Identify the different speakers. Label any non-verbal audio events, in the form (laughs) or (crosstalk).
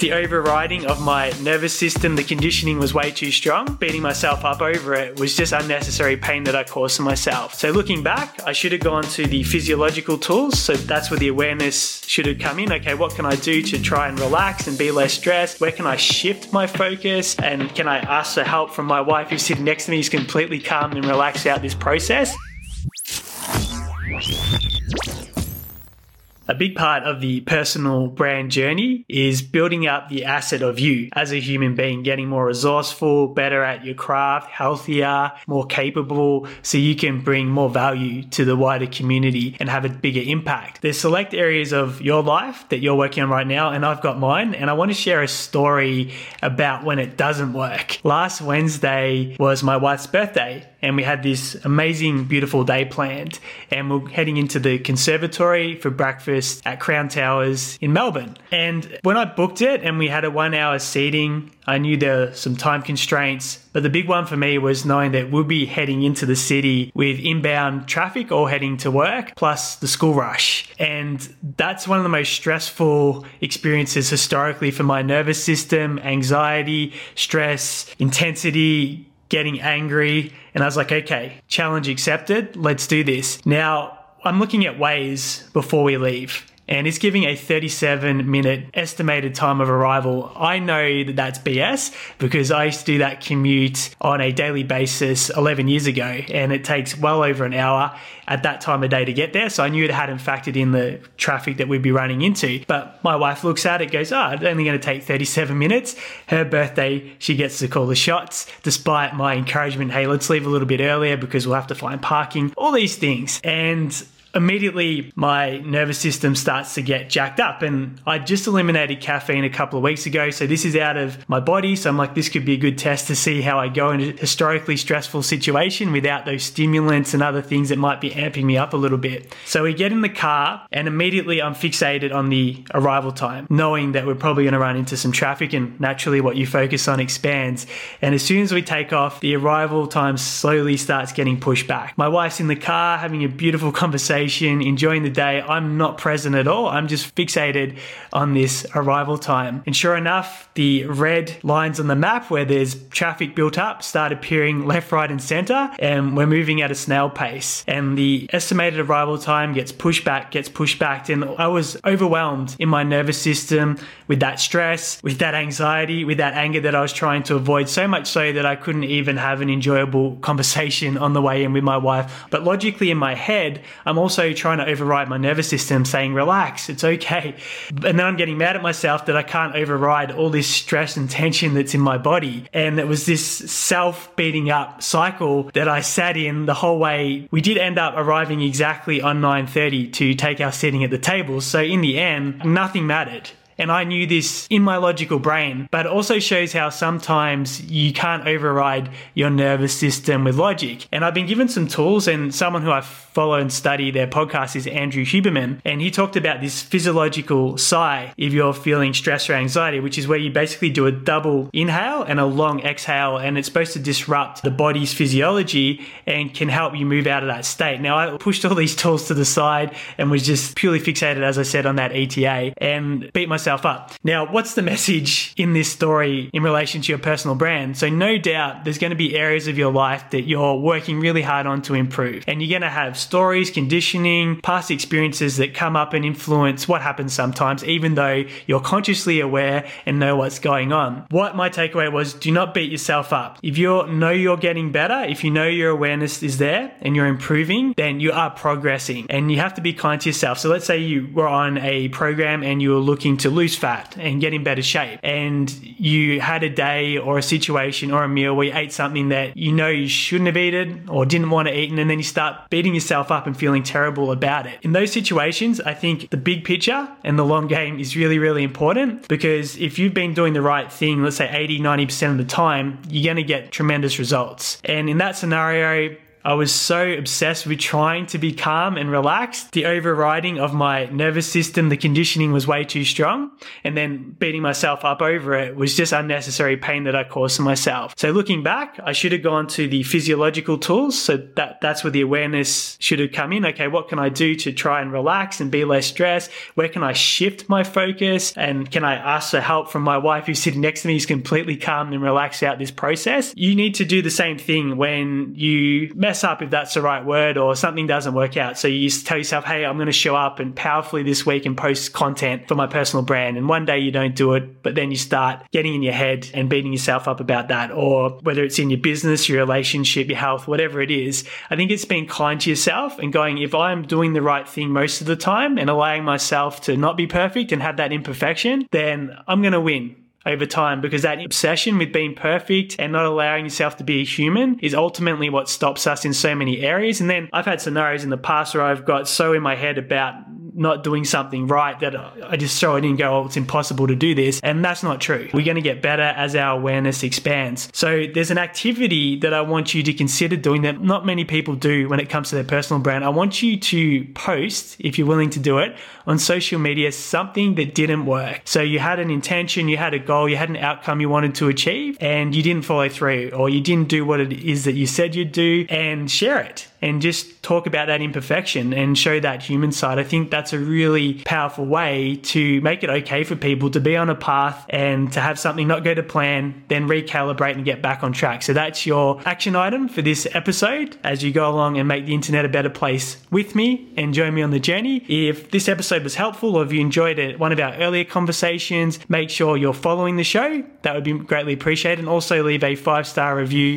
Speaker 1: The overriding of my nervous system, the conditioning was way too strong. Beating myself up over it was just unnecessary pain that I caused to myself. So looking back, I should have gone to the physiological tools. So that's where the awareness should have come in. Okay, what can I do to try and relax and be less stressed? Where can I shift my focus? And can I ask for help from my wife who's sitting next to me, who's completely calm and relaxed out this process? A big part of the personal brand journey is building up the asset of you as a human being, getting more resourceful, better at your craft, healthier, more capable, so you can bring more value to the wider community and have a bigger impact. There's select areas of your life that you're working on right now, and I've got mine, and I want to share a story about when it doesn't work. Last Wednesday was my wife's birthday, and we had this amazing, beautiful day planned. And we're heading into the conservatory for breakfast at Crown Towers in Melbourne. And when I booked it and we had a one hour seating, I knew there were some time constraints. But the big one for me was knowing that we'll be heading into the city with inbound traffic or heading to work, plus the school rush. And that's one of the most stressful experiences historically for my nervous system anxiety, stress, intensity, getting angry. And I was like, okay, challenge accepted. Let's do this. Now, I'm looking at Waze before we leave and it's giving a 37 minute estimated time of arrival. I know that that's BS because I used to do that commute on a daily basis 11 years ago and it takes well over an hour at that time of day to get there. So I knew it hadn't factored in the traffic that we'd be running into. But my wife looks at it, goes, oh, it's only going to take 37 minutes. Her birthday, she gets to call the shots despite my encouragement. Hey, let's leave a little bit earlier because we'll have to find parking, all these things. And immediately my nervous system starts to get jacked up. And I just eliminated caffeine a couple of weeks ago. So this is out of my body. So I'm like, this could be a good test to see how I go in a historically stressful situation without those stimulants and other things that might be amping me up a little bit. So we get in the car and immediately I'm fixated on the arrival time, knowing that we're probably going to run into some traffic and naturally what you focus on expands. And as soon as we take off, the arrival time slowly starts getting pushed back. My wife's in the car having a beautiful (laughs) conversation conversation, enjoying the day. I'm not present at all. I'm just fixated on this arrival time. And sure enough, the red lines on the map where there's traffic built up start appearing left, right, and center. And we're moving at a snail pace. And the estimated arrival time gets pushed back, gets pushed back. And I was overwhelmed in my nervous system with that stress, with that anxiety, with that anger that I was trying to avoid. So much so that I couldn't even have an enjoyable conversation on the way in with my wife. But logically in my head, I'm also also trying to override my nervous system saying, relax, it's okay. And then I'm getting mad at myself that I can't override all this stress and tension that's in my body. And it was this self beating up cycle that I sat in the whole way. We did end up arriving exactly on 9.30 to take our sitting at the table. So in the end, nothing mattered. And I knew this in my logical brain, but it also shows how sometimes you can't override your nervous system with logic. And I've been given some tools, and someone who I follow and study their podcast is Andrew Huberman. And he talked about this physiological sigh if you're feeling stress or anxiety, which is where you basically do a double inhale and a long exhale. And it's supposed to disrupt the body's physiology and can help you move out of that state. Now, I pushed all these tools to the side and was just purely fixated, as I said, on that ETA and beat myself yourself up. Now, what's the message in this story in relation to your personal brand? So, no doubt there's going to be areas of your life that you're working really hard on to improve. And you're going to have stories, conditioning, past experiences that come up and influence what happens sometimes, even though you're consciously aware and know what's going on. What my takeaway was do not beat yourself up. If you know you're getting better, if you know your awareness is there and you're improving, then you are progressing and you have to be kind to yourself. So, let's say you were on a program and you were looking to lose fat and get in better shape. And you had a day or a situation or a meal where you ate something that you know you shouldn't have eaten or didn't want to eat, and then you start beating yourself up and feeling terrible about it. In those situations, I think the big picture and the long game is really, really important because if you've been doing the right thing, let's say 80, 90% of the time, you're going to get tremendous results. And in that scenario, I was so obsessed with trying to be calm and relaxed. The overriding of my nervous system, the conditioning was way too strong. And then beating myself up over it was just unnecessary pain that I caused to myself. So looking back, I should have gone to the physiological tools. So that, that's where the awareness should have come in. Okay, what can I do to try and relax and be less stressed? Where can I shift my focus? And can I ask for help from my wife who's sitting next to me who's completely calm and relaxed out this process? You need to do the same thing when you mess up, if that's the right word, or something doesn't work out. So you tell yourself, hey, I'm going to show up and powerfully this week and post content for my personal brand. And one day you don't do it, but then you start getting in your head and beating yourself up about that. Or whether it's in your business, your relationship, your health, whatever it is, I think it's being kind to yourself and going, if I'm doing the right thing most of the time and allowing myself to not be perfect and have that imperfection, then I'm going to win over time because that obsession with being perfect and not allowing yourself to be a human is ultimately what stops us in so many areas. And then I've had scenarios in the past where I've got so in my head about not doing something right that I just throw it in and go, oh, it's impossible to do this. And that's not true. We're going to get better as our awareness expands. So there's an activity that I want you to consider doing that not many people do when it comes to their personal brand. I want you to post, if you're willing to do it, on social media something that didn't work. So you had an intention, you had a goal, you had an outcome you wanted to achieve, and you didn't follow through, or you didn't do what it is that you said you'd do, and share it and just talk about that imperfection and show that human side. I think that's a really powerful way to make it okay for people to be on a path and to have something not go to plan, then recalibrate and get back on track. So that's your action item for this episode as you go along and make the internet a better place with me and join me on the journey. If this episode was helpful or if you enjoyed it, one of our earlier conversations, make sure you're following the show. That would be greatly appreciated. And also leave a five star review